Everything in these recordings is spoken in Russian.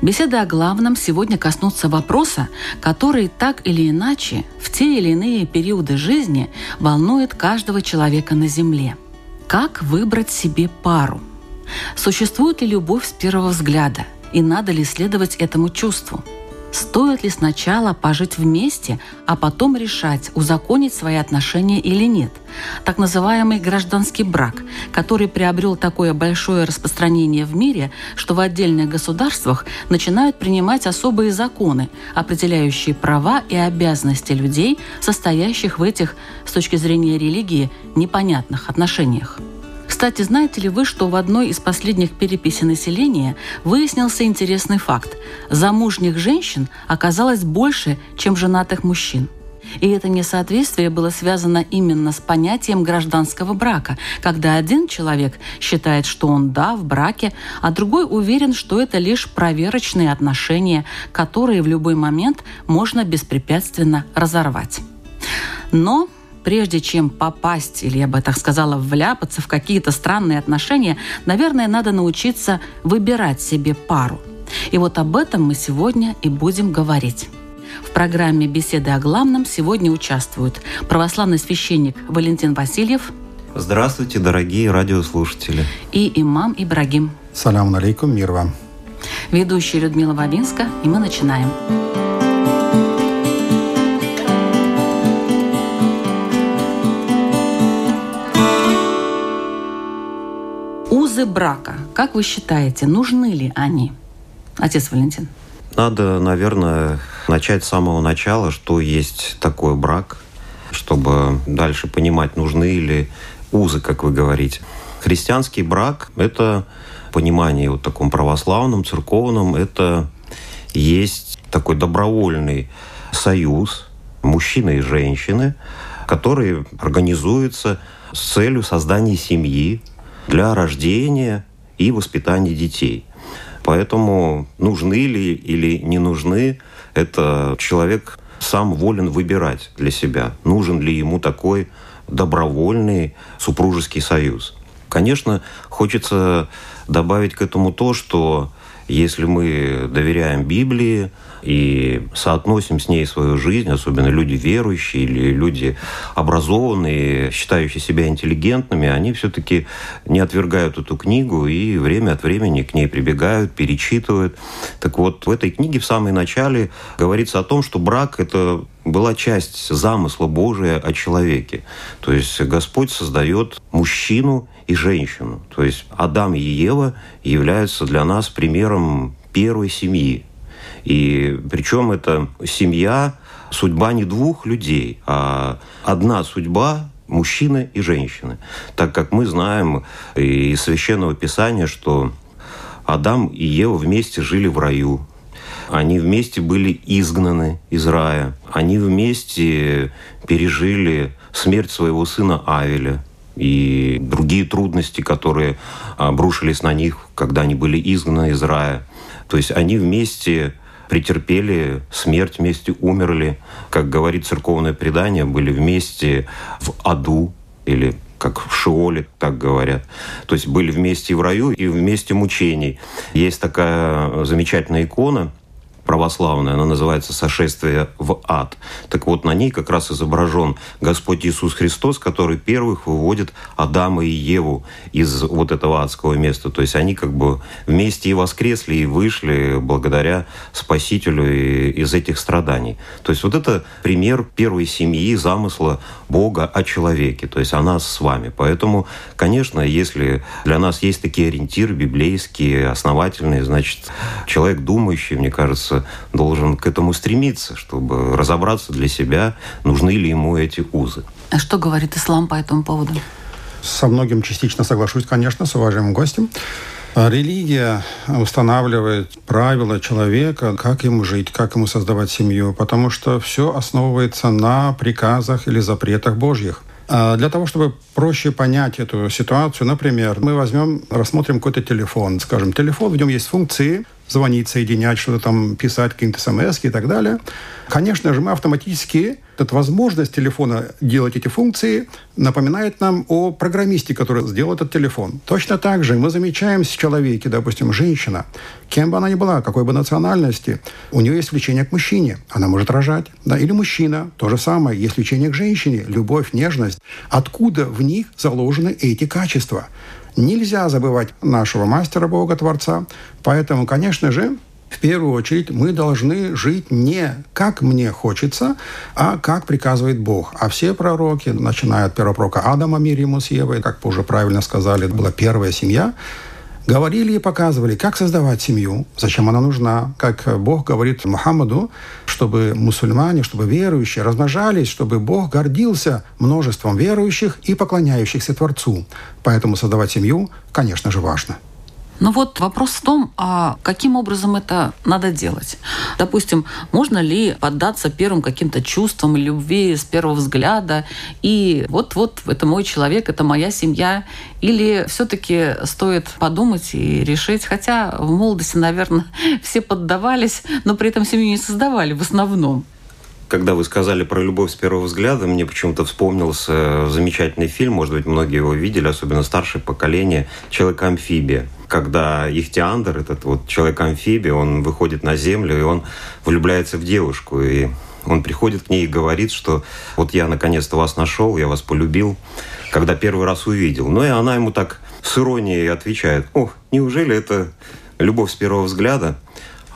Беседы о главном сегодня коснутся вопроса, который так или иначе в те или иные периоды жизни волнует каждого человека на Земле. Как выбрать себе пару? Существует ли любовь с первого взгляда? И надо ли следовать этому чувству? Стоит ли сначала пожить вместе, а потом решать, узаконить свои отношения или нет? Так называемый гражданский брак, который приобрел такое большое распространение в мире, что в отдельных государствах начинают принимать особые законы, определяющие права и обязанности людей, состоящих в этих, с точки зрения религии, непонятных отношениях. Кстати, знаете ли вы, что в одной из последних переписей населения выяснился интересный факт. Замужних женщин оказалось больше, чем женатых мужчин. И это несоответствие было связано именно с понятием гражданского брака, когда один человек считает, что он да, в браке, а другой уверен, что это лишь проверочные отношения, которые в любой момент можно беспрепятственно разорвать. Но прежде чем попасть, или я бы так сказала, вляпаться в какие-то странные отношения, наверное, надо научиться выбирать себе пару. И вот об этом мы сегодня и будем говорить. В программе «Беседы о главном» сегодня участвуют православный священник Валентин Васильев. Здравствуйте, дорогие радиослушатели. И имам Ибрагим. Салам алейкум, мир вам. Ведущая Людмила Вавинска, и мы начинаем. Начинаем. Узы брака. Как вы считаете, нужны ли они? Отец Валентин. Надо, наверное, начать с самого начала, что есть такой брак, чтобы дальше понимать, нужны ли узы, как вы говорите. Христианский брак – это понимание вот таком православном, церковном, это есть такой добровольный союз мужчины и женщины, который организуется с целью создания семьи, для рождения и воспитания детей. Поэтому нужны ли или не нужны, это человек сам волен выбирать для себя, нужен ли ему такой добровольный супружеский союз. Конечно, хочется добавить к этому то, что если мы доверяем Библии, и соотносим с ней свою жизнь, особенно люди верующие или люди образованные, считающие себя интеллигентными, они все-таки не отвергают эту книгу и время от времени к ней прибегают, перечитывают. Так вот, в этой книге в самом начале говорится о том, что брак – это была часть замысла Божия о человеке. То есть Господь создает мужчину и женщину. То есть Адам и Ева являются для нас примером первой семьи. И причем это семья, судьба не двух людей, а одна судьба мужчины и женщины. Так как мы знаем из Священного Писания, что Адам и Ева вместе жили в раю, они вместе были изгнаны из рая, они вместе пережили смерть своего сына Авеля и другие трудности, которые обрушились на них, когда они были изгнаны из рая. То есть они вместе претерпели смерть, вместе умерли. Как говорит церковное предание, были вместе в аду или как в Шиоле, так говорят. То есть были вместе в раю, и вместе мучений. Есть такая замечательная икона – православная, она называется «Сошествие в ад». Так вот, на ней как раз изображен Господь Иисус Христос, который первых выводит Адама и Еву из вот этого адского места. То есть они как бы вместе и воскресли, и вышли благодаря Спасителю из этих страданий. То есть вот это пример первой семьи, замысла Бога о человеке, то есть о нас с вами. Поэтому, конечно, если для нас есть такие ориентиры библейские, основательные, значит, человек думающий, мне кажется, должен к этому стремиться, чтобы разобраться для себя, нужны ли ему эти узы. А что говорит ислам по этому поводу? Со многим частично соглашусь, конечно, с уважаемым гостем. А религия устанавливает правила человека, как ему жить, как ему создавать семью, потому что все основывается на приказах или запретах Божьих. А для того, чтобы проще понять эту ситуацию, например, мы возьмем, рассмотрим какой-то телефон. Скажем, телефон, в нем есть функции, звонить, соединять, что-то там писать, какие-то смс и так далее. Конечно же, мы автоматически, эта возможность телефона делать эти функции напоминает нам о программисте, который сделал этот телефон. Точно так же мы замечаем в человеке, допустим, женщина, кем бы она ни была, какой бы национальности, у нее есть влечение к мужчине, она может рожать. Да? Или мужчина, то же самое, есть влечение к женщине, любовь, нежность. Откуда в них заложены эти качества? Нельзя забывать нашего мастера Бога Творца. Поэтому, конечно же, в первую очередь мы должны жить не как мне хочется, а как приказывает Бог. А все пророки, начиная от первого пророка Адама, мир ему с Евой, как уже правильно сказали, была первая семья, говорили и показывали, как создавать семью, зачем она нужна, как Бог говорит Мухаммаду, чтобы мусульмане, чтобы верующие размножались, чтобы Бог гордился множеством верующих и поклоняющихся Творцу. Поэтому создавать семью, конечно же, важно. Ну вот вопрос в том, а каким образом это надо делать? Допустим, можно ли поддаться первым каким-то чувствам любви с первого взгляда, и вот-вот это мой человек, это моя семья, или все-таки стоит подумать и решить, хотя в молодости, наверное, все поддавались, но при этом семью не создавали в основном когда вы сказали про любовь с первого взгляда, мне почему-то вспомнился замечательный фильм, может быть, многие его видели, особенно старшее поколение «Человек-амфибия» когда Ихтиандр, этот вот человек-амфибия, он выходит на землю, и он влюбляется в девушку, и он приходит к ней и говорит, что вот я наконец-то вас нашел, я вас полюбил, когда первый раз увидел. Ну и она ему так с иронией отвечает, ох, неужели это любовь с первого взгляда?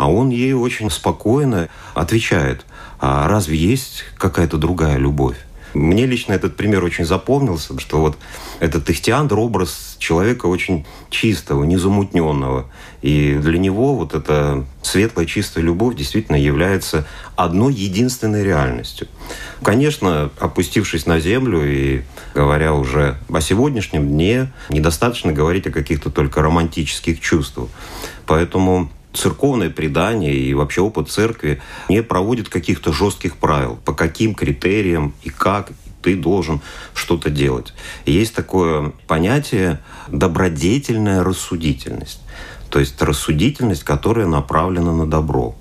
А он ей очень спокойно отвечает, а разве есть какая-то другая любовь? Мне лично этот пример очень запомнился, что вот этот Ихтиандр – образ человека очень чистого, незамутненного. И для него вот эта светлая, чистая любовь действительно является одной единственной реальностью. Конечно, опустившись на землю и говоря уже о сегодняшнем дне, недостаточно говорить о каких-то только романтических чувствах. Поэтому церковное предание и вообще опыт церкви не проводит каких-то жестких правил, по каким критериям и как ты должен что-то делать. есть такое понятие добродетельная рассудительность. То есть рассудительность, которая направлена на добро.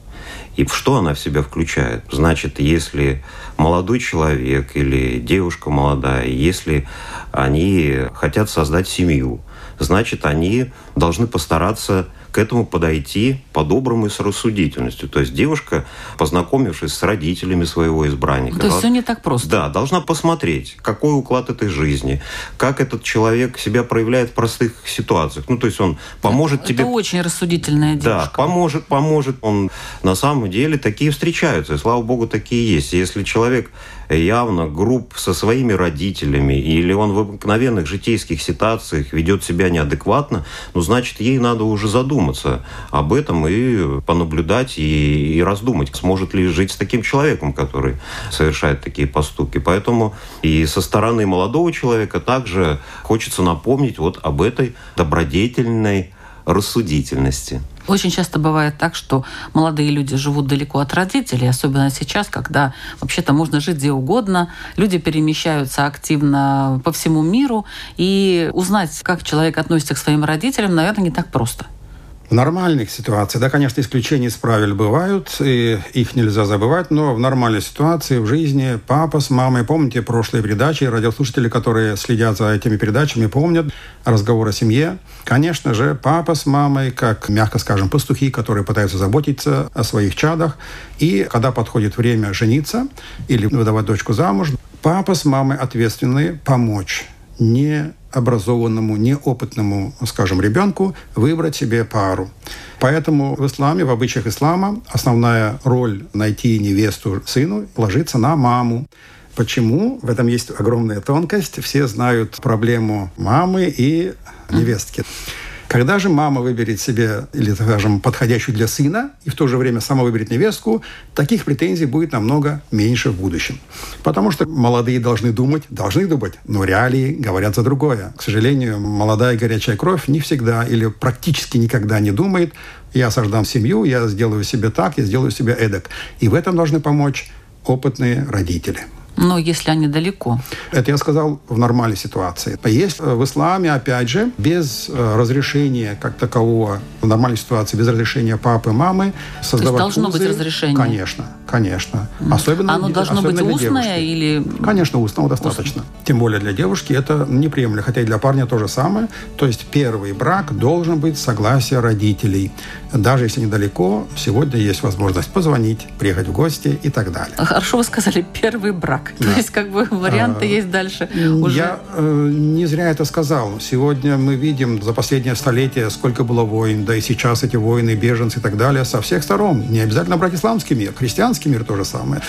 И что она в себя включает? Значит, если молодой человек или девушка молодая, если они хотят создать семью, значит, они должны постараться к этому подойти по-доброму и с рассудительностью. То есть девушка, познакомившись с родителями своего избранника... То есть все не так просто. Да, должна посмотреть, какой уклад этой жизни, как этот человек себя проявляет в простых ситуациях. Ну, то есть он поможет это, тебе... Это очень рассудительная девушка. Да, поможет, поможет. Он на самом деле такие встречаются, и слава богу, такие есть. Если человек явно груб со своими родителями, или он в обыкновенных житейских ситуациях ведет себя неадекватно, ну, значит, ей надо уже задуматься об этом и понаблюдать и, и раздумать, сможет ли жить с таким человеком, который совершает такие поступки. Поэтому и со стороны молодого человека также хочется напомнить вот об этой добродетельной рассудительности. Очень часто бывает так, что молодые люди живут далеко от родителей, особенно сейчас, когда вообще-то можно жить где угодно, люди перемещаются активно по всему миру, и узнать, как человек относится к своим родителям, наверное, не так просто. В нормальных ситуациях, да, конечно, исключения из правил бывают, и их нельзя забывать, но в нормальной ситуации в жизни папа с мамой, помните прошлые передачи, радиослушатели, которые следят за этими передачами, помнят разговор о семье. Конечно же, папа с мамой, как, мягко скажем, пастухи, которые пытаются заботиться о своих чадах, и когда подходит время жениться или выдавать дочку замуж, папа с мамой ответственны помочь необразованному, неопытному, скажем, ребенку выбрать себе пару. Поэтому в исламе, в обычаях ислама, основная роль найти невесту сыну ложится на маму. Почему? В этом есть огромная тонкость. Все знают проблему мамы и невестки. Когда же мама выберет себе, или, скажем, подходящую для сына, и в то же время сама выберет невестку, таких претензий будет намного меньше в будущем. Потому что молодые должны думать, должны думать, но реалии говорят за другое. К сожалению, молодая горячая кровь не всегда или практически никогда не думает, я создам семью, я сделаю себе так, я сделаю себе эдак. И в этом должны помочь опытные родители. Но если они далеко. Это я сказал в нормальной ситуации. Есть э, в исламе, опять же, без э, разрешения как такового, в нормальной ситуации, без разрешения папы, мамы, создавать То есть должно узы, быть разрешение? Конечно, конечно. Особенно, Оно должно особенно быть устное или... Конечно, устного достаточно. Устно. Тем более для девушки это неприемлемо, хотя и для парня то же самое. То есть первый брак должен быть согласие родителей. Даже если недалеко, сегодня есть возможность позвонить, приехать в гости и так далее. Хорошо вы сказали, первый брак. Да. То есть как бы варианты а, есть дальше уже. Я э, не зря это сказал. Сегодня мы видим за последнее столетие, сколько было войн, да и сейчас эти войны, беженцы и так далее со всех сторон. Не обязательно брать исламский мир, христианский мир то же самое.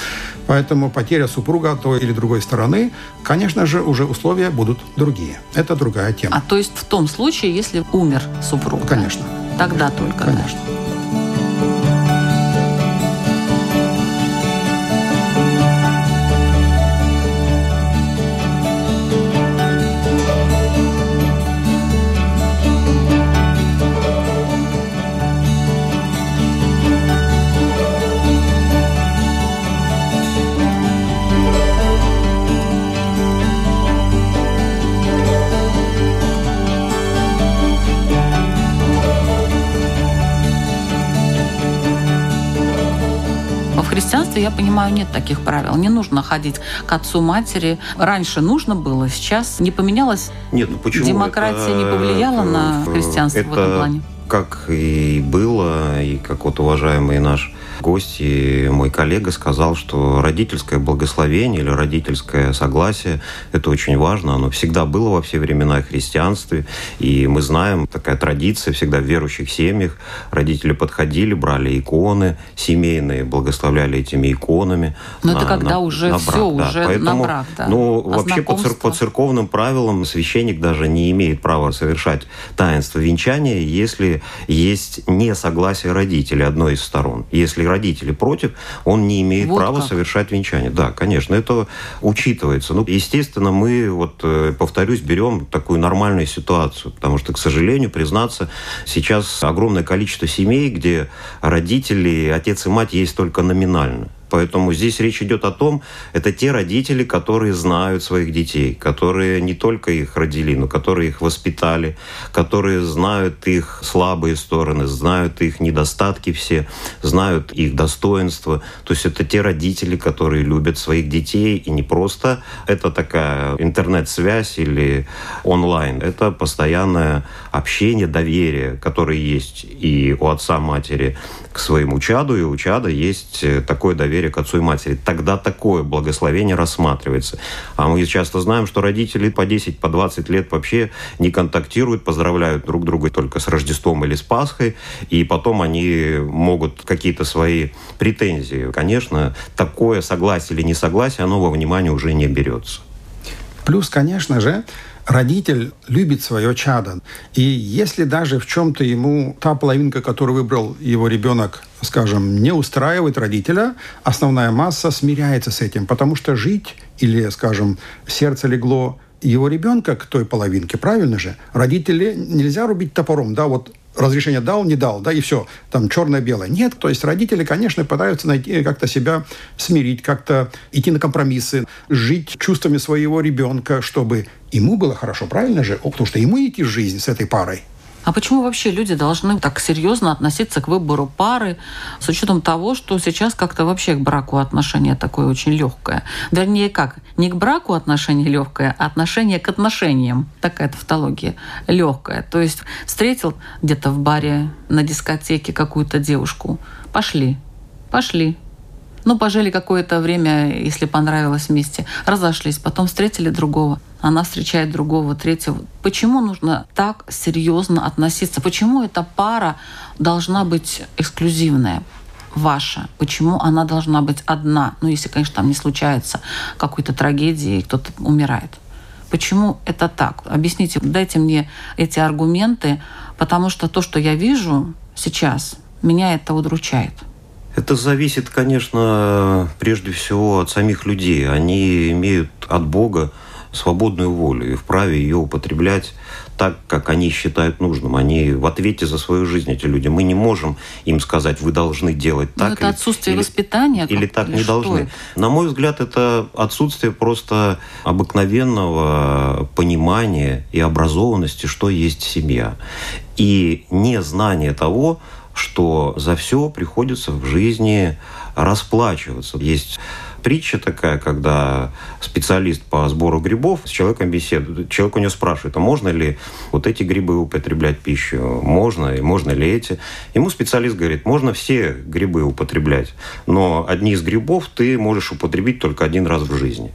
Поэтому потеря супруга той или другой стороны, конечно же, уже условия будут другие. Это другая тема. А то есть в том случае, если умер супруг? Конечно. Тогда только. Конечно. Да. Я понимаю, нет таких правил. Не нужно ходить к отцу матери. Раньше нужно было, сейчас не поменялось. Нет, ну почему? Демократия это, не повлияла на христианство это, в этом плане? Как и было, и как вот уважаемый наш гость и мой коллега сказал, что родительское благословение или родительское согласие – это очень важно. Оно всегда было во все времена в христианстве. И мы знаем, такая традиция всегда в верующих семьях. Родители подходили, брали иконы семейные, благословляли этими иконами. Но на, это когда на, уже на брак, все, да. уже Поэтому, на брак, да. Ну, а вообще по, цер- по церковным правилам священник даже не имеет права совершать таинство венчания, если есть несогласие родителей одной из сторон. Если родители против, он не имеет вот права как. совершать венчание. Да, конечно, это учитывается. Ну, естественно, мы, вот, э, повторюсь, берем такую нормальную ситуацию, потому что, к сожалению, признаться, сейчас огромное количество семей, где родители, отец и мать есть только номинально. Поэтому здесь речь идет о том, это те родители, которые знают своих детей, которые не только их родили, но которые их воспитали, которые знают их слабые стороны, знают их недостатки все, знают их достоинства. То есть это те родители, которые любят своих детей, и не просто это такая интернет-связь или онлайн, это постоянное общение, доверие, которое есть и у отца, матери к своему чаду, и у чада есть такое доверие доверие к отцу и матери. Тогда такое благословение рассматривается. А мы часто знаем, что родители по 10, по 20 лет вообще не контактируют, поздравляют друг друга только с Рождеством или с Пасхой, и потом они могут какие-то свои претензии. Конечно, такое согласие или несогласие, оно во внимание уже не берется. Плюс, конечно же, родитель любит свое чадо. И если даже в чем-то ему та половинка, которую выбрал его ребенок, скажем, не устраивает родителя, основная масса смиряется с этим, потому что жить или, скажем, сердце легло его ребенка к той половинке, правильно же? Родители нельзя рубить топором, да, вот разрешение дал, не дал, да, и все, там черное-белое. Нет, то есть родители, конечно, пытаются найти как-то себя смирить, как-то идти на компромиссы, жить чувствами своего ребенка, чтобы ему было хорошо, правильно же? Потому что ему идти в жизнь с этой парой. А почему вообще люди должны так серьезно относиться к выбору пары с учетом того, что сейчас как-то вообще к браку отношение такое очень легкое? Вернее, как? Не к браку отношение легкое, а отношение к отношениям. Такая тавтология. Легкая. То есть встретил где-то в баре, на дискотеке какую-то девушку. Пошли. Пошли. Ну, пожили какое-то время, если понравилось вместе. Разошлись, потом встретили другого. Она встречает другого, третьего. Почему нужно так серьезно относиться? Почему эта пара должна быть эксклюзивная? ваша? Почему она должна быть одна? Ну, если, конечно, там не случается какой-то трагедии, кто-то умирает. Почему это так? Объясните, дайте мне эти аргументы, потому что то, что я вижу сейчас, меня это удручает. Это зависит, конечно, прежде всего от самих людей. Они имеют от Бога свободную волю и вправе ее употреблять так, как они считают нужным. Они в ответе за свою жизнь, эти люди. Мы не можем им сказать, вы должны делать ну, так. Но это или, отсутствие или, воспитания? Или так или не должны. Это? На мой взгляд, это отсутствие просто обыкновенного понимания и образованности, что есть семья. И незнание того, что за все приходится в жизни расплачиваться. Есть притча такая, когда специалист по сбору грибов с человеком беседует. Человек у него спрашивает, а можно ли вот эти грибы употреблять пищу? Можно, и можно ли эти? Ему специалист говорит, можно все грибы употреблять, но одни из грибов ты можешь употребить только один раз в жизни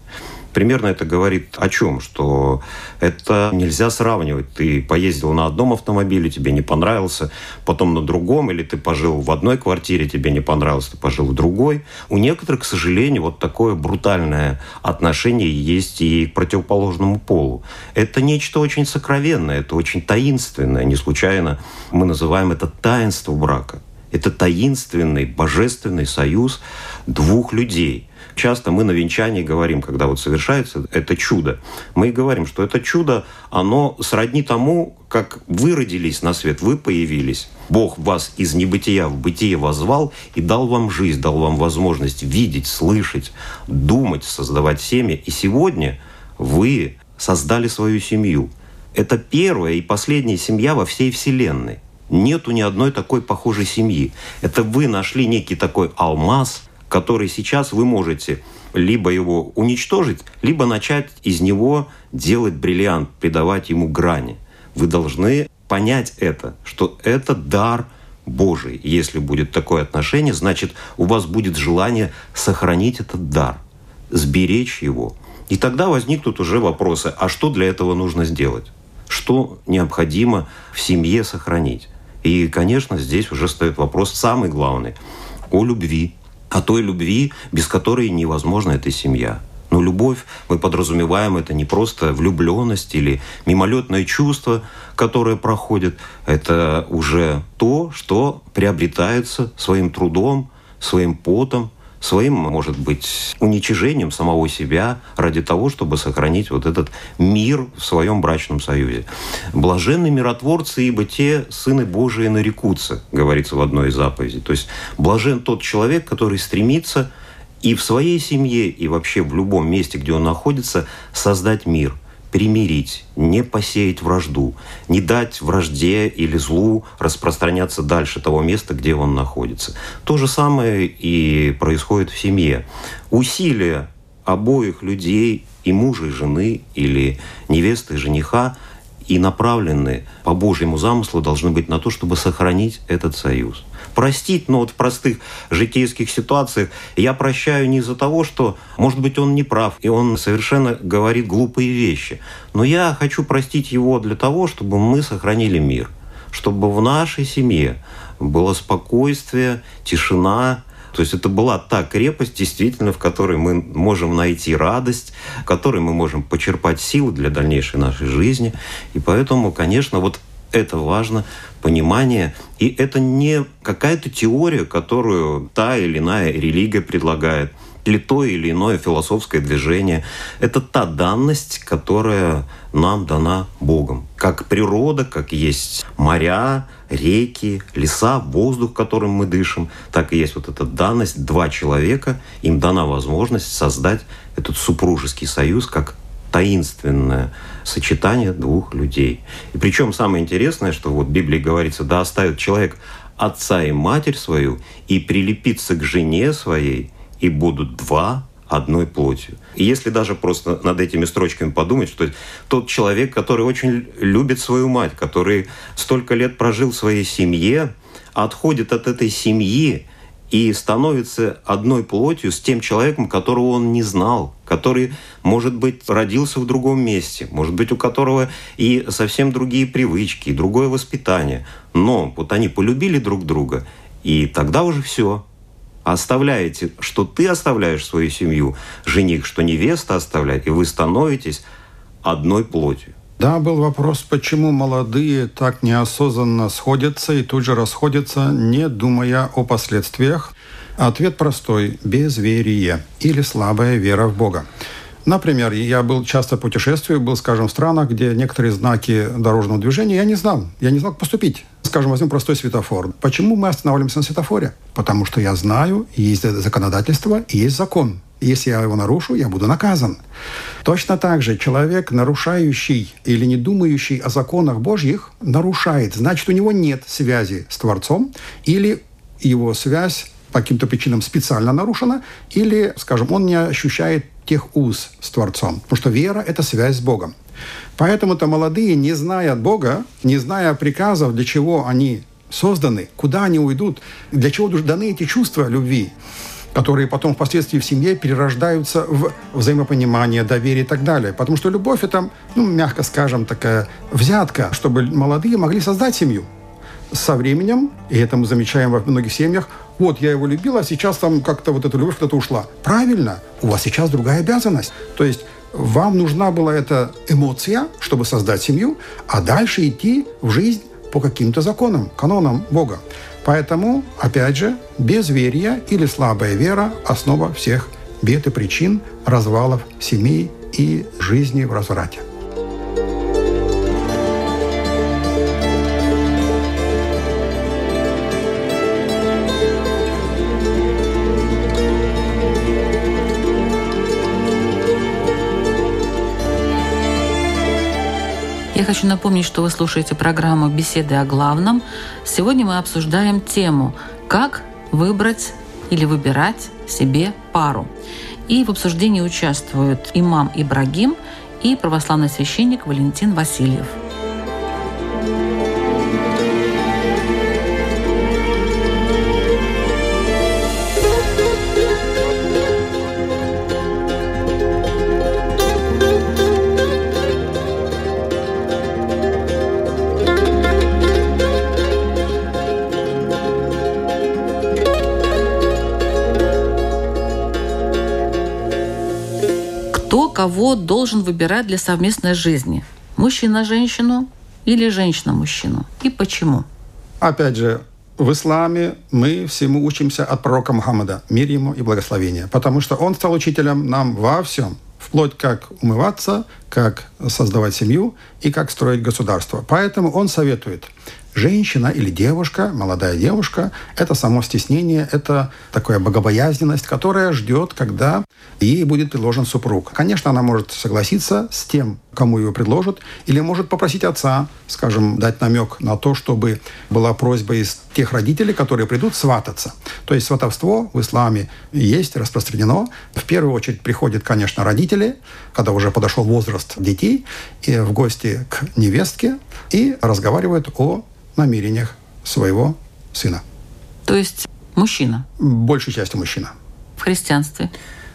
примерно это говорит о чем? Что это нельзя сравнивать. Ты поездил на одном автомобиле, тебе не понравился, потом на другом, или ты пожил в одной квартире, тебе не понравилось, ты пожил в другой. У некоторых, к сожалению, вот такое брутальное отношение есть и к противоположному полу. Это нечто очень сокровенное, это очень таинственное. Не случайно мы называем это таинство брака. Это таинственный, божественный союз двух людей – часто мы на венчании говорим, когда вот совершается это чудо, мы говорим, что это чудо, оно сродни тому, как вы родились на свет, вы появились. Бог вас из небытия в бытие возвал и дал вам жизнь, дал вам возможность видеть, слышать, думать, создавать семя. И сегодня вы создали свою семью. Это первая и последняя семья во всей Вселенной. Нету ни одной такой похожей семьи. Это вы нашли некий такой алмаз, который сейчас вы можете либо его уничтожить, либо начать из него делать бриллиант, придавать ему грани. Вы должны понять это, что это дар Божий. Если будет такое отношение, значит, у вас будет желание сохранить этот дар, сберечь его. И тогда возникнут уже вопросы, а что для этого нужно сделать? Что необходимо в семье сохранить? И, конечно, здесь уже стоит вопрос самый главный о любви, о той любви, без которой невозможна эта семья. Но любовь, мы подразумеваем, это не просто влюбленность или мимолетное чувство, которое проходит. Это уже то, что приобретается своим трудом, своим потом, своим, может быть, уничижением самого себя ради того, чтобы сохранить вот этот мир в своем брачном союзе. Блаженны миротворцы, ибо те сыны Божии нарекутся, говорится в одной из заповедей. То есть блажен тот человек, который стремится и в своей семье, и вообще в любом месте, где он находится, создать мир – примирить, не посеять вражду, не дать вражде или злу распространяться дальше того места, где он находится. То же самое и происходит в семье. Усилия обоих людей, и мужа, и жены, или невесты, и жениха, и направлены по Божьему замыслу должны быть на то, чтобы сохранить этот союз простить, но вот в простых житейских ситуациях я прощаю не из-за того, что, может быть, он не прав, и он совершенно говорит глупые вещи. Но я хочу простить его для того, чтобы мы сохранили мир, чтобы в нашей семье было спокойствие, тишина, то есть это была та крепость, действительно, в которой мы можем найти радость, в которой мы можем почерпать силы для дальнейшей нашей жизни. И поэтому, конечно, вот это важно, понимание. И это не какая-то теория, которую та или иная религия предлагает, или то или иное философское движение. Это та данность, которая нам дана Богом. Как природа, как есть моря, реки, леса, воздух, которым мы дышим, так и есть вот эта данность. Два человека, им дана возможность создать этот супружеский союз как таинственное сочетание двух людей. И причем самое интересное, что вот в Библии говорится, да оставит человек отца и матерь свою и прилепится к жене своей, и будут два одной плотью. И если даже просто над этими строчками подумать, что тот человек, который очень любит свою мать, который столько лет прожил в своей семье, отходит от этой семьи и становится одной плотью с тем человеком, которого он не знал, который, может быть, родился в другом месте, может быть, у которого и совсем другие привычки, и другое воспитание. Но вот они полюбили друг друга, и тогда уже все. Оставляете, что ты оставляешь свою семью, жених, что невеста оставляет, и вы становитесь одной плотью. Да, был вопрос, почему молодые так неосознанно сходятся и тут же расходятся, не думая о последствиях. Ответ простой – безверие или слабая вера в Бога. Например, я был часто путешествую, был, скажем, в странах, где некоторые знаки дорожного движения я не знал. Я не знал, как поступить. Скажем, возьмем простой светофор. Почему мы останавливаемся на светофоре? Потому что я знаю, есть законодательство и есть закон. Если я его нарушу, я буду наказан. Точно так же человек, нарушающий или не думающий о законах Божьих, нарушает. Значит, у него нет связи с Творцом или его связь по каким-то причинам специально нарушена, или, скажем, он не ощущает тех уз с Творцом. Потому что вера – это связь с Богом. Поэтому-то молодые, не зная Бога, не зная приказов, для чего они созданы, куда они уйдут, для чего даны эти чувства любви, которые потом впоследствии в семье перерождаются в взаимопонимание, доверие и так далее. Потому что любовь – это, ну, мягко скажем, такая взятка, чтобы молодые могли создать семью. Со временем, и это мы замечаем во многих семьях, вот я его любила, а сейчас там как-то вот эта любовь куда-то ушла. Правильно, у вас сейчас другая обязанность. То есть вам нужна была эта эмоция, чтобы создать семью, а дальше идти в жизнь по каким-то законам, канонам Бога. Поэтому, опять же, безверие или слабая вера – основа всех бед и причин развалов семей и жизни в разврате. Хочу напомнить, что вы слушаете программу «Беседы о главном». Сегодня мы обсуждаем тему «Как выбрать или выбирать себе пару». И в обсуждении участвуют имам Ибрагим и православный священник Валентин Васильев – кого должен выбирать для совместной жизни? Мужчина женщину или женщина мужчину? И почему? Опять же, в исламе мы всему учимся от пророка Мухаммада, мир ему и благословение, потому что он стал учителем нам во всем, вплоть как умываться, как создавать семью и как строить государство. Поэтому он советует женщина или девушка, молодая девушка, это само стеснение, это такая богобоязненность, которая ждет, когда ей будет предложен супруг. Конечно, она может согласиться с тем, кому его предложат, или может попросить отца, скажем, дать намек на то, чтобы была просьба из тех родителей, которые придут свататься. То есть сватовство в исламе есть, распространено. В первую очередь приходят, конечно, родители, когда уже подошел возраст детей, и в гости к невестке и разговаривают о намерениях своего сына. То есть мужчина? Большей частью мужчина. В христианстве?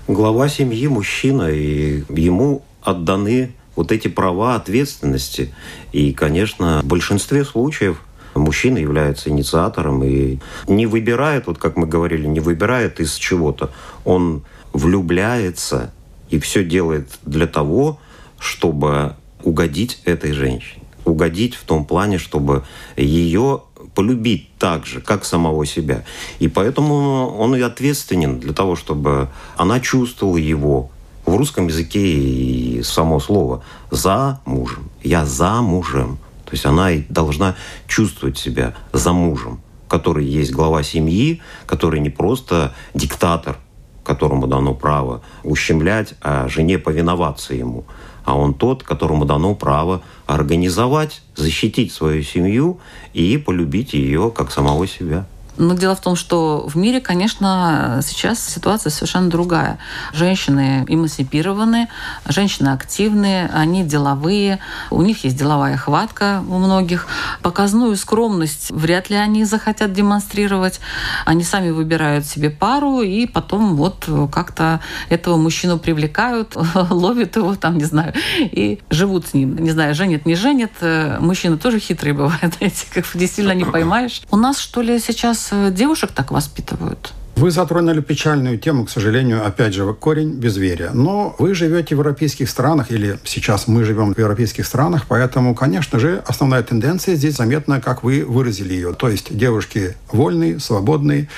Глава семьи мужчина, и ему отданы вот эти права ответственности. И, конечно, в большинстве случаев мужчина является инициатором и не выбирает, вот как мы говорили, не выбирает из чего-то. Он влюбляется и все делает для того, чтобы угодить этой женщине угодить в том плане, чтобы ее полюбить так же, как самого себя. И поэтому он и ответственен для того, чтобы она чувствовала его. В русском языке и само слово «за мужем». Я за мужем. То есть она и должна чувствовать себя за мужем, который есть глава семьи, который не просто диктатор, которому дано право ущемлять, а жене повиноваться ему – а он тот, которому дано право организовать, защитить свою семью и полюбить ее как самого себя. Но дело в том, что в мире, конечно, сейчас ситуация совершенно другая. Женщины эмансипированы, женщины активные, они деловые, у них есть деловая хватка у многих. Показную скромность вряд ли они захотят демонстрировать. Они сами выбирают себе пару и потом вот как-то этого мужчину привлекают, ловят его там, не знаю, и живут с ним. Не знаю, женят, не женят. Мужчины тоже хитрые бывают, эти, как действительно не поймаешь. У нас, что ли, сейчас Э, девушек так воспитывают? Вы затронули печальную тему, к сожалению, опять же, корень безверия. Но вы живете в европейских странах, или сейчас мы живем в европейских странах, поэтому, конечно же, основная тенденция здесь заметна, как вы выразили ее. То есть девушки вольные, свободные,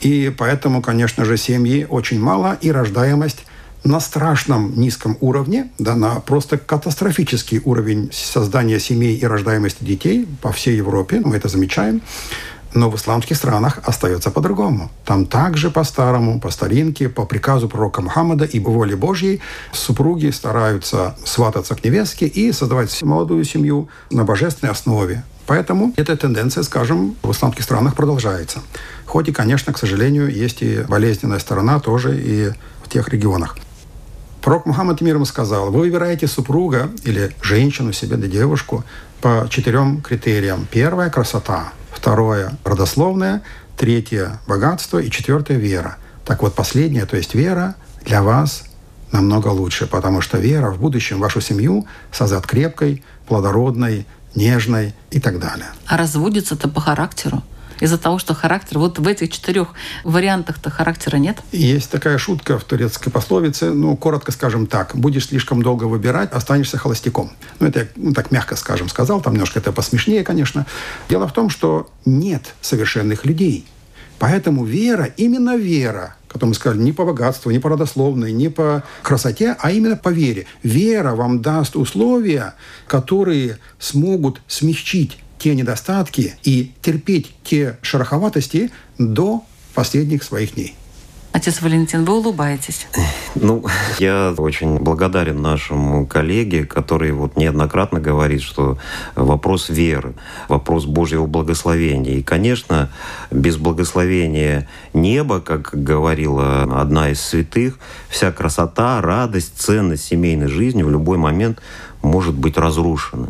и поэтому, конечно же, семьи очень мало, и рождаемость на страшном низком уровне, да, на просто катастрофический уровень создания семей и рождаемости детей по всей Европе, мы это замечаем. Но в исламских странах остается по-другому. Там также по-старому, по старинке, по приказу пророка Мухаммада и по воле Божьей супруги стараются свататься к невестке и создавать молодую семью на божественной основе. Поэтому эта тенденция, скажем, в исламских странах продолжается. Хоть и, конечно, к сожалению, есть и болезненная сторона тоже и в тех регионах. Пророк Мухаммад миром сказал, вы выбираете супруга или женщину себе, да девушку по четырем критериям. Первое – красота. Второе – родословное. Третье – богатство. И четвертое – вера. Так вот, последнее, то есть вера, для вас намного лучше, потому что вера в будущем вашу семью создаст крепкой, плодородной, нежной и так далее. А разводится-то по характеру? Из-за того, что характер, вот в этих четырех вариантах-то характера нет? Есть такая шутка в турецкой пословице, ну, коротко скажем так, будешь слишком долго выбирать, останешься холостяком. Ну, это я ну, так мягко скажем сказал, там немножко это посмешнее, конечно. Дело в том, что нет совершенных людей. Поэтому вера, именно вера, которую мы сказали, не по богатству, не по родословной, не по красоте, а именно по вере. Вера вам даст условия, которые смогут смягчить те недостатки и терпеть те шероховатости до последних своих дней. Отец Валентин, вы улыбаетесь. Ну, я очень благодарен нашему коллеге, который вот неоднократно говорит, что вопрос веры, вопрос Божьего благословения. И, конечно, без благословения неба, как говорила одна из святых, вся красота, радость, ценность семейной жизни в любой момент может быть разрушена.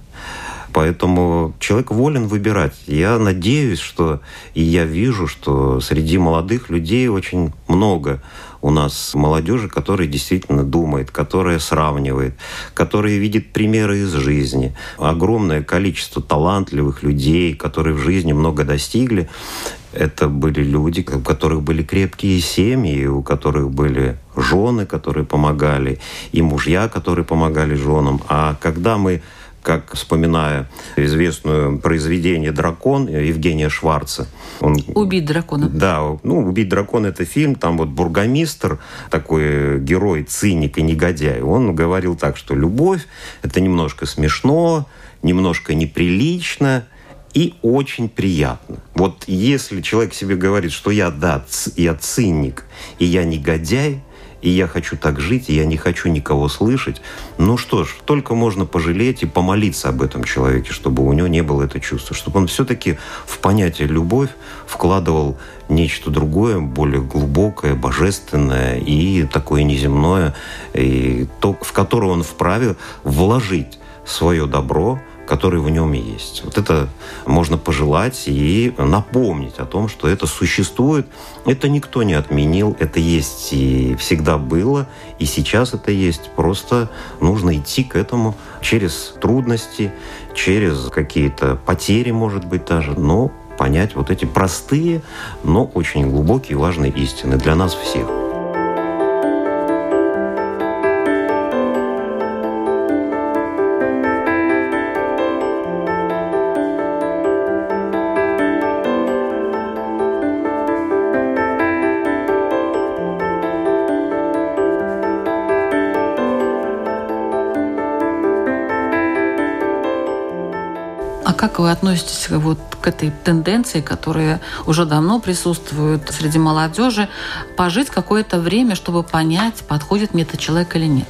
Поэтому человек волен выбирать. Я надеюсь, что и я вижу, что среди молодых людей очень много у нас молодежи, которая действительно думает, которая сравнивает, которая видит примеры из жизни. Огромное количество талантливых людей, которые в жизни много достигли. Это были люди, у которых были крепкие семьи, у которых были жены, которые помогали, и мужья, которые помогали женам. А когда мы как вспоминая известное произведение «Дракон» Евгения Шварца. Он, «Убить дракона». Да, ну, «Убить дракона» — это фильм, там вот бургомистр, такой герой, циник и негодяй, он говорил так, что любовь — это немножко смешно, немножко неприлично, и очень приятно. Вот если человек себе говорит, что я, да, я циник, и я негодяй, и я хочу так жить, и я не хочу никого слышать. Ну что ж, только можно пожалеть и помолиться об этом человеке, чтобы у него не было это чувства, чтобы он все-таки в понятие любовь вкладывал нечто другое, более глубокое, божественное и такое неземное, и то, в которое он вправе вложить свое добро, который в нем есть. Вот это можно пожелать и напомнить о том, что это существует. Это никто не отменил, это есть и всегда было, и сейчас это есть. Просто нужно идти к этому через трудности, через какие-то потери, может быть, даже, но понять вот эти простые, но очень глубокие и важные истины для нас всех. Как вы относитесь вот к этой тенденции, которая уже давно присутствует среди молодежи, пожить какое-то время, чтобы понять, подходит мне этот человек или нет?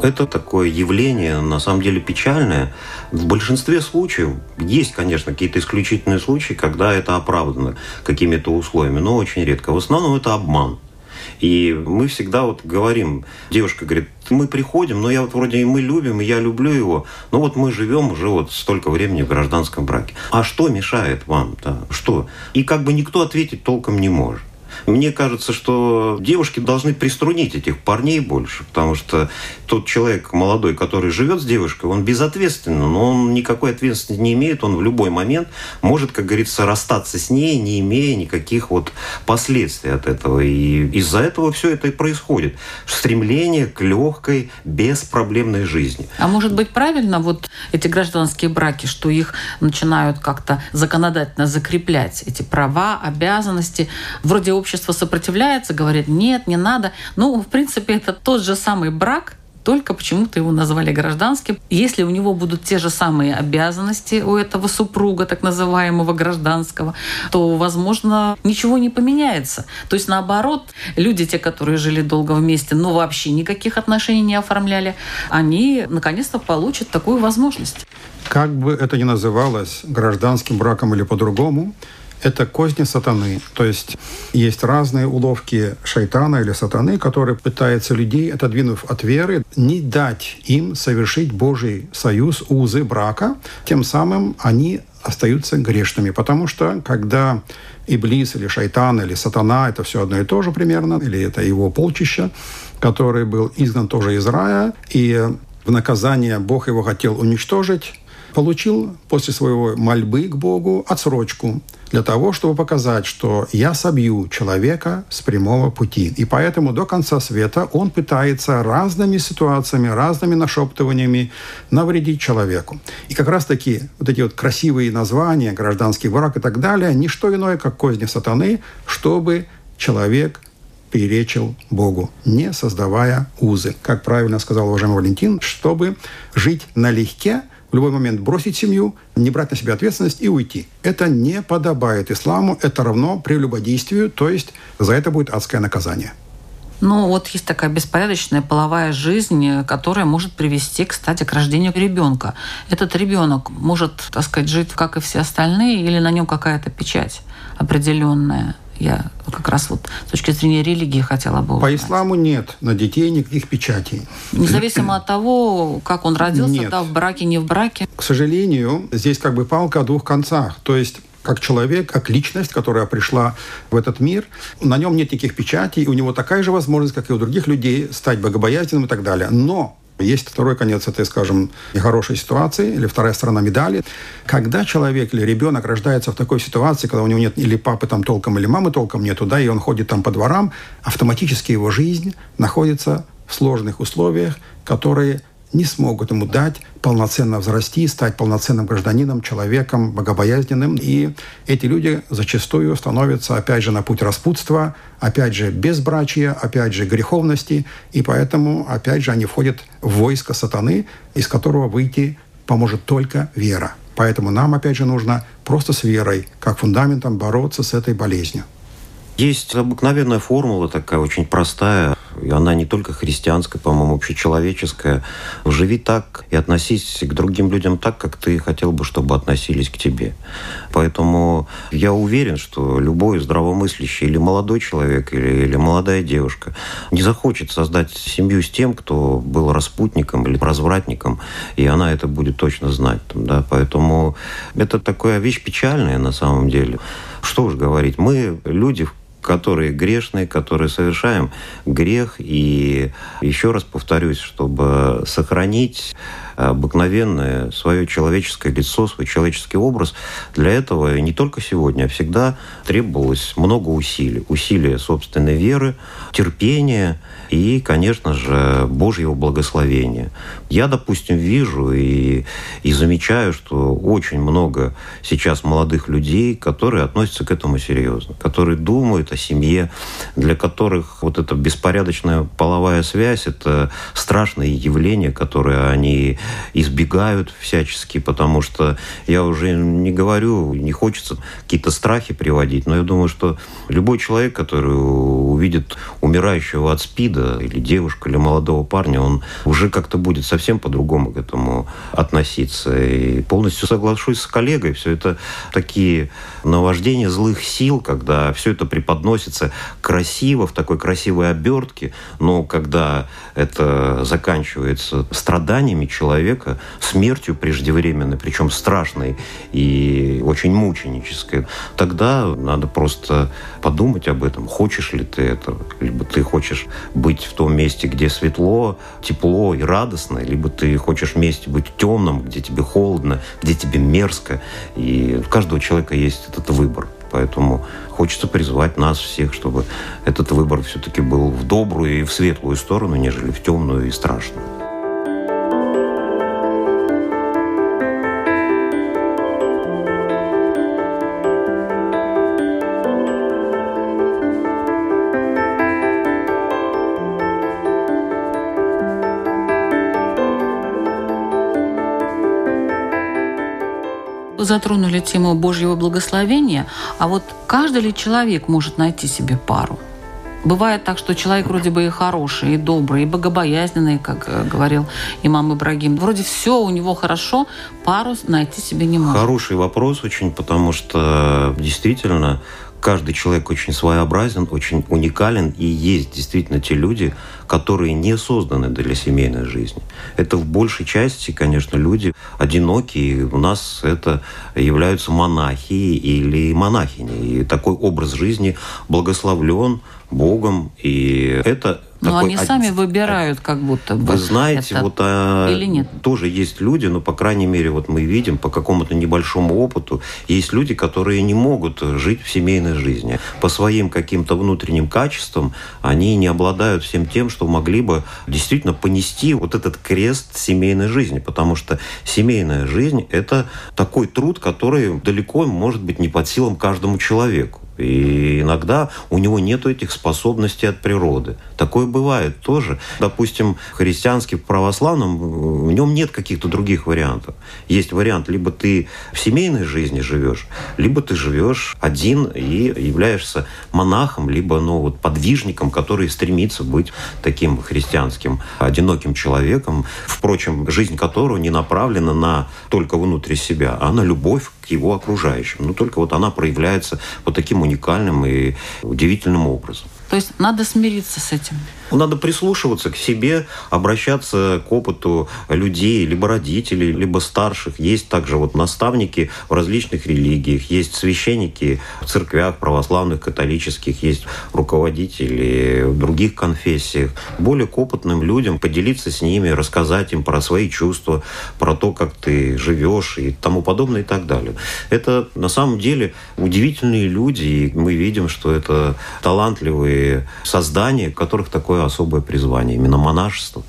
Это такое явление, на самом деле, печальное. В большинстве случаев есть, конечно, какие-то исключительные случаи, когда это оправдано какими-то условиями, но очень редко. В основном это обман. И мы всегда вот говорим, девушка говорит, мы приходим, но я вот вроде и мы любим, и я люблю его, но вот мы живем уже вот столько времени в гражданском браке. А что мешает вам? Да? Что? И как бы никто ответить толком не может. Мне кажется, что девушки должны приструнить этих парней больше, потому что тот человек молодой, который живет с девушкой, он безответственный, но он никакой ответственности не имеет, он в любой момент может, как говорится, расстаться с ней, не имея никаких вот последствий от этого. И из-за этого все это и происходит. Стремление к легкой, беспроблемной жизни. А может быть правильно вот эти гражданские браки, что их начинают как-то законодательно закреплять, эти права, обязанности. Вроде общество сопротивляется, говорит, нет, не надо. Ну, в принципе, это тот же самый брак, только почему-то его назвали гражданским. Если у него будут те же самые обязанности у этого супруга, так называемого гражданского, то, возможно, ничего не поменяется. То есть, наоборот, люди, те, которые жили долго вместе, но вообще никаких отношений не оформляли, они наконец-то получат такую возможность. Как бы это ни называлось, гражданским браком или по-другому, это козни сатаны. То есть есть разные уловки шайтана или сатаны, которые пытаются людей, отодвинув от веры, не дать им совершить Божий союз, узы брака. Тем самым они остаются грешными. Потому что когда Иблис или шайтан или сатана, это все одно и то же примерно, или это его полчища, который был изгнан тоже из рая, и в наказание Бог его хотел уничтожить, получил после своего мольбы к Богу отсрочку для того, чтобы показать, что я собью человека с прямого пути. И поэтому до конца света он пытается разными ситуациями, разными нашептываниями навредить человеку. И как раз-таки вот эти вот красивые названия, гражданский брак и так далее, не что иное, как козни сатаны, чтобы человек перечил Богу, не создавая узы. Как правильно сказал уважаемый Валентин, чтобы жить налегке – любой момент бросить семью, не брать на себя ответственность и уйти. Это не подобает исламу, это равно прелюбодействию, то есть за это будет адское наказание. Ну, вот есть такая беспорядочная половая жизнь, которая может привести, кстати, к рождению ребенка. Этот ребенок может, так сказать, жить, как и все остальные, или на нем какая-то печать определенная. Я как раз вот с точки зрения религии хотела бы узнать. По исламу нет на детей никаких печатей. Независимо от того, как он родился, нет. да, в браке, не в браке. К сожалению, здесь как бы палка о двух концах. То есть как человек, как личность, которая пришла в этот мир. На нем нет никаких печатей, у него такая же возможность, как и у других людей, стать богобоязненным и так далее. Но есть второй конец этой, скажем, нехорошей ситуации, или вторая сторона медали. Когда человек или ребенок рождается в такой ситуации, когда у него нет или папы там толком, или мамы толком нету, да, и он ходит там по дворам, автоматически его жизнь находится в сложных условиях, которые не смогут ему дать полноценно взрасти, стать полноценным гражданином, человеком, богобоязненным. И эти люди зачастую становятся, опять же, на путь распутства, опять же, безбрачия, опять же, греховности. И поэтому, опять же, они входят в войско сатаны, из которого выйти поможет только вера. Поэтому нам, опять же, нужно просто с верой, как фундаментом, бороться с этой болезнью. Есть обыкновенная формула такая, очень простая. И она не только христианская, по-моему, общечеловеческая. Живи так и относись к другим людям так, как ты хотел бы, чтобы относились к тебе. Поэтому я уверен, что любой здравомыслящий или молодой человек, или, или молодая девушка не захочет создать семью с тем, кто был распутником или развратником, и она это будет точно знать. Да? Поэтому это такая вещь печальная на самом деле. Что уж говорить, мы люди, которые грешные, которые совершаем грех. И еще раз повторюсь, чтобы сохранить обыкновенное свое человеческое лицо, свой человеческий образ, для этого не только сегодня, а всегда требовалось много усилий. Усилия собственной веры, терпения и, конечно же, Божьего благословения. Я, допустим, вижу и, и замечаю, что очень много сейчас молодых людей, которые относятся к этому серьезно, которые думают о семье, для которых вот эта беспорядочная половая связь – это страшное явление, которое они избегают всячески, потому что я уже не говорю, не хочется какие-то страхи приводить, но я думаю, что любой человек, который увидит умирающего от СПИДа или девушку, или молодого парня, он уже как-то будет совсем по-другому к этому относиться. И полностью соглашусь с коллегой, все это такие наваждения злых сил, когда все это преподносится красиво, в такой красивой обертке, но когда это заканчивается страданиями человека смертью преждевременной, причем страшной и очень мученической, тогда надо просто подумать об этом, хочешь ли ты этого, либо ты хочешь быть в том месте, где светло, тепло и радостно, либо ты хочешь в месте быть темным, где тебе холодно, где тебе мерзко. И у каждого человека есть этот выбор. Поэтому хочется призвать нас всех, чтобы этот выбор все-таки был в добрую и в светлую сторону, нежели в темную и страшную. Затронули тему Божьего благословения, а вот каждый ли человек может найти себе пару? Бывает так, что человек вроде бы и хороший, и добрый, и богобоязненный, как э, говорил имам Ибрагим. Вроде все у него хорошо, пару найти себе не может. Хороший вопрос очень, потому что действительно каждый человек очень своеобразен, очень уникален, и есть действительно те люди, которые не созданы для семейной жизни. Это в большей части, конечно, люди одинокие. У нас это являются монахи или монахини. И такой образ жизни благословлен Богом, и это но они сами выбирают, как будто бы. Вы знаете, это... вот а, или нет? тоже есть люди, но по крайней мере вот мы видим по какому-то небольшому опыту, есть люди, которые не могут жить в семейной жизни по своим каким-то внутренним качествам, они не обладают всем тем, что могли бы действительно понести вот этот крест семейной жизни, потому что семейная жизнь это такой труд, который далеко может быть не под силам каждому человеку. И иногда у него нет этих способностей от природы. Такое бывает тоже. Допустим, христианский, православном, в нем нет каких-то других вариантов. Есть вариант, либо ты в семейной жизни живешь, либо ты живешь один и являешься монахом, либо ну, вот, подвижником, который стремится быть таким христианским, одиноким человеком, впрочем, жизнь которого не направлена на только внутрь себя, а на любовь к его окружающим. Но только вот она проявляется вот таким уникальным и удивительным образом. То есть надо смириться с этим. Ну, надо прислушиваться к себе, обращаться к опыту людей, либо родителей, либо старших. Есть также вот наставники в различных религиях, есть священники в церквях православных, католических, есть руководители в других конфессиях. Более к опытным людям поделиться с ними, рассказать им про свои чувства, про то, как ты живешь и тому подобное и так далее. Это на самом деле удивительные люди, и мы видим, что это талантливые создания, которых такое такое особое призвание, именно монашество.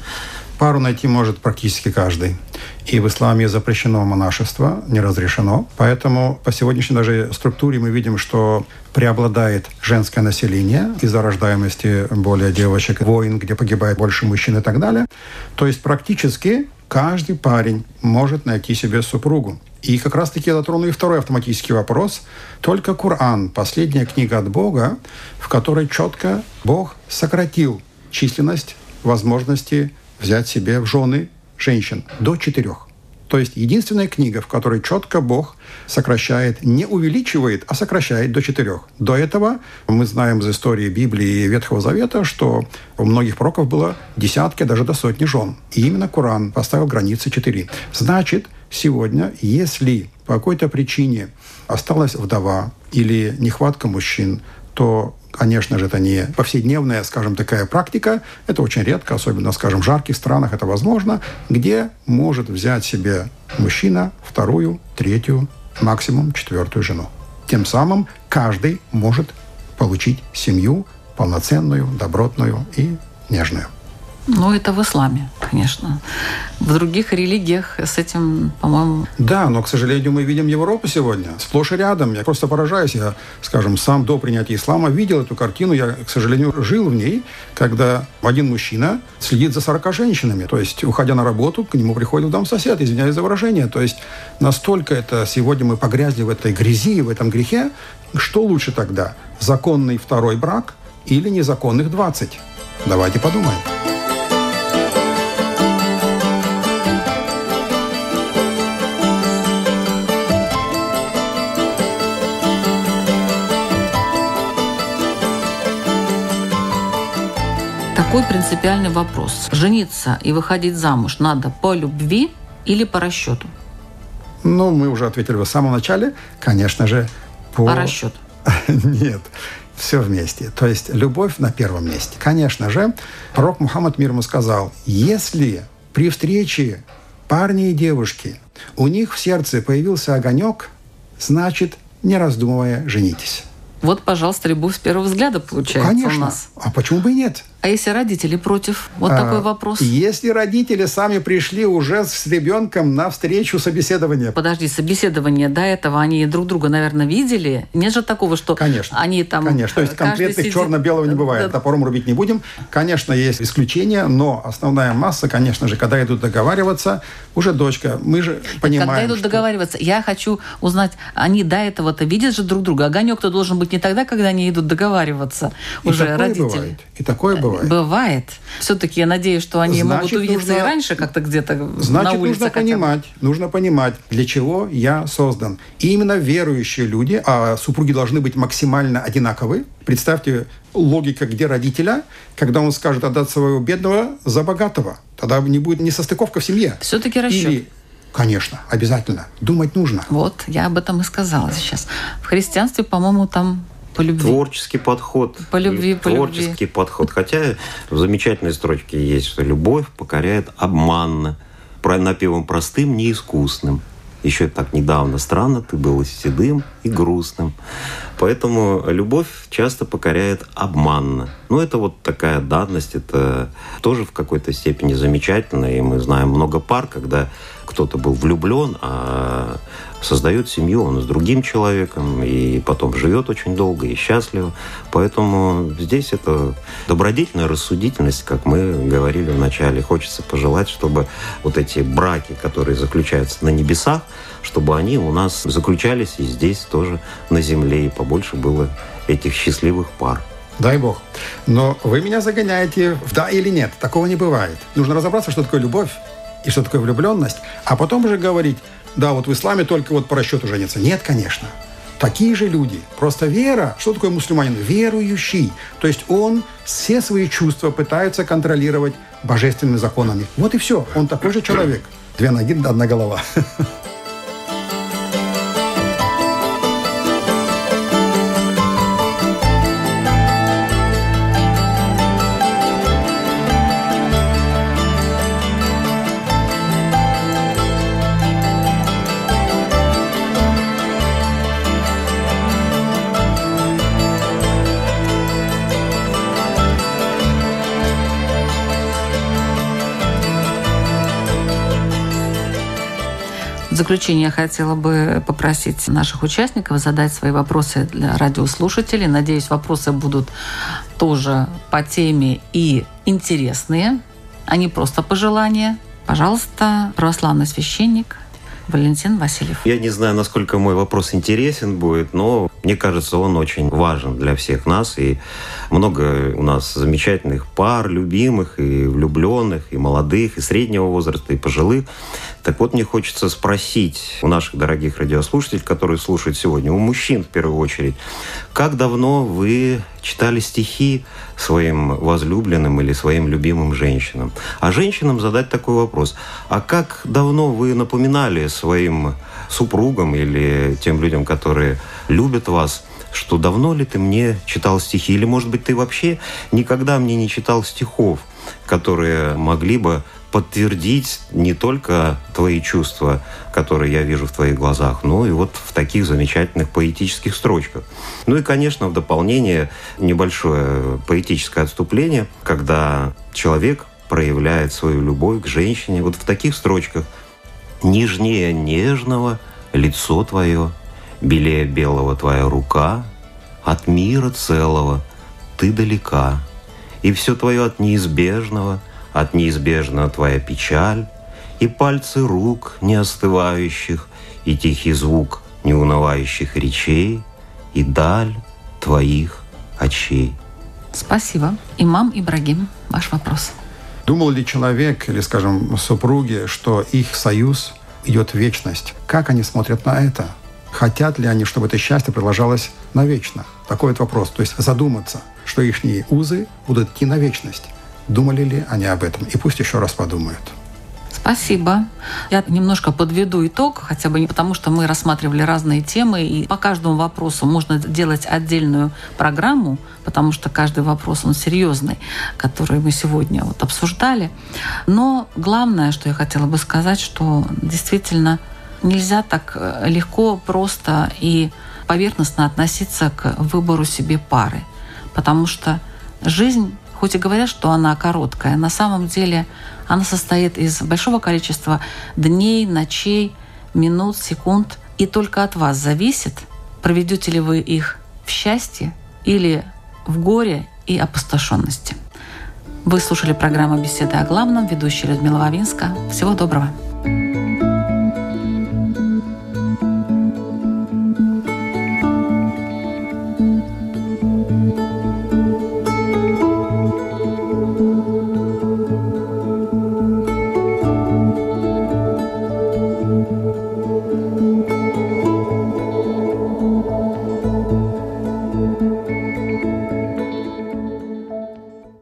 Пару найти может практически каждый. И в исламе запрещено монашество, не разрешено. Поэтому по сегодняшней даже структуре мы видим, что преобладает женское население из-за рождаемости более девочек, войн, где погибает больше мужчин и так далее. То есть практически каждый парень может найти себе супругу. И как раз-таки я затрону и второй автоматический вопрос. Только Коран, последняя книга от Бога, в которой четко Бог сократил численность возможности взять себе в жены женщин до четырех. То есть единственная книга, в которой четко Бог сокращает, не увеличивает, а сокращает до четырех. До этого мы знаем из истории Библии и Ветхого Завета, что у многих пророков было десятки, даже до сотни жен. И именно Коран поставил границы четыре. Значит, сегодня, если по какой-то причине осталась вдова или нехватка мужчин, то Конечно же, это не повседневная, скажем, такая практика. Это очень редко, особенно, скажем, в жарких странах это возможно, где может взять себе мужчина вторую, третью, максимум четвертую жену. Тем самым каждый может получить семью полноценную, добротную и нежную. Ну, это в исламе, конечно. В других религиях с этим, по-моему... Да, но, к сожалению, мы видим Европу сегодня. Сплошь и рядом. Я просто поражаюсь. Я, скажем, сам до принятия ислама видел эту картину. Я, к сожалению, жил в ней, когда один мужчина следит за 40 женщинами. То есть, уходя на работу, к нему приходит в дом сосед, извиняюсь за выражение. То есть, настолько это сегодня мы погрязли в этой грязи, в этом грехе. Что лучше тогда? Законный второй брак или незаконных 20? Давайте подумаем. Такой принципиальный вопрос. Жениться и выходить замуж надо по любви или по расчету? Ну, мы уже ответили в самом начале. Конечно же, по... По расчету. Нет все вместе. То есть любовь на первом месте. Конечно же, пророк Мухаммад мир ему сказал, если при встрече парня и девушки у них в сердце появился огонек, значит, не раздумывая, женитесь. Вот, пожалуйста, любовь с первого взгляда получается Конечно. у нас. А почему бы и нет? А если родители против? Вот а, такой вопрос. Если родители сами пришли уже с ребенком на встречу собеседования. Подожди, собеседование до этого они друг друга, наверное, видели? Нет же такого, что конечно, они там... Конечно, то есть конкретных сидит... черно-белого не бывает. Да. Топором рубить не будем. Конечно, есть исключения, но основная масса, конечно же, когда идут договариваться, уже дочка, мы же понимаем, Когда идут что... договариваться, я хочу узнать, они до этого-то видят же друг друга. Огонек-то должен быть не тогда, когда они идут договариваться. И уже такое родители. Бывает. И такое бывает бывает. Бывает. Все-таки я надеюсь, что они значит, могут увидеться нужно, и раньше как-то где-то значит, на улице. нужно понимать, нужно понимать, для чего я создан. И именно верующие люди, а супруги должны быть максимально одинаковы. Представьте, логика где родителя, когда он скажет отдать своего бедного за богатого. Тогда не будет несостыковка в семье. Все-таки расчет. Или Конечно, обязательно. Думать нужно. Вот, я об этом и сказала сейчас. В христианстве, по-моему, там по любви. Творческий подход. По любви, по Творческий любви. подход. Хотя в замечательной строчке есть, что любовь покоряет обманно, напевом простым, неискусным. Еще так недавно странно, ты был и седым, и грустным. Поэтому любовь часто покоряет обманно. Ну, это вот такая данность, это тоже в какой-то степени замечательно. И мы знаем много пар, когда кто-то был влюблен, а создает семью, он с другим человеком, и потом живет очень долго и счастливо. Поэтому здесь это добродетельная рассудительность, как мы говорили в начале. Хочется пожелать, чтобы вот эти браки, которые заключаются на небесах, чтобы они у нас заключались и здесь тоже на земле, и побольше было этих счастливых пар. Дай бог. Но вы меня загоняете в да или нет. Такого не бывает. Нужно разобраться, что такое любовь и что такое влюбленность, а потом уже говорить, да, вот в исламе только вот по расчету женятся. Нет, конечно. Такие же люди. Просто вера. Что такое мусульманин? Верующий. То есть он все свои чувства пытается контролировать божественными законами. Вот и все. Он такой же человек. Две ноги, одна голова. В заключение я хотела бы попросить наших участников задать свои вопросы для радиослушателей. Надеюсь, вопросы будут тоже по теме и интересные, а не просто пожелания. Пожалуйста, православный священник Валентин Васильев. Я не знаю, насколько мой вопрос интересен будет, но мне кажется, он очень важен для всех нас. И много у нас замечательных пар, любимых и влюбленных, и молодых, и среднего возраста, и пожилых. Так вот, мне хочется спросить у наших дорогих радиослушателей, которые слушают сегодня, у мужчин в первую очередь, как давно вы читали стихи своим возлюбленным или своим любимым женщинам? А женщинам задать такой вопрос. А как давно вы напоминали своим супругам или тем людям, которые любят вас, что давно ли ты мне читал стихи? Или, может быть, ты вообще никогда мне не читал стихов, которые могли бы подтвердить не только твои чувства, которые я вижу в твоих глазах, но и вот в таких замечательных поэтических строчках. Ну и, конечно, в дополнение небольшое поэтическое отступление, когда человек проявляет свою любовь к женщине вот в таких строчках. «Нежнее нежного лицо твое, белее белого твоя рука, от мира целого ты далека, и все твое от неизбежного – от неизбежного твоя печаль, и пальцы рук не остывающих, и тихий звук неунывающих речей, и даль твоих очей. Спасибо. Имам Ибрагим, ваш вопрос. Думал ли человек или, скажем, супруги, что их союз идет в вечность? Как они смотрят на это? Хотят ли они, чтобы это счастье продолжалось навечно? Такой вот вопрос. То есть задуматься, что их узы будут идти на вечность. Думали ли они об этом. И пусть еще раз подумают. Спасибо. Я немножко подведу итог, хотя бы не потому, что мы рассматривали разные темы, и по каждому вопросу можно делать отдельную программу, потому что каждый вопрос, он серьезный, который мы сегодня вот обсуждали. Но главное, что я хотела бы сказать, что действительно нельзя так э, легко, просто и поверхностно относиться к выбору себе пары, потому что жизнь хоть и говорят, что она короткая, на самом деле она состоит из большого количества дней, ночей, минут, секунд. И только от вас зависит, проведете ли вы их в счастье или в горе и опустошенности. Вы слушали программу «Беседы о главном», ведущая Людмила Вавинска. Всего доброго. thank you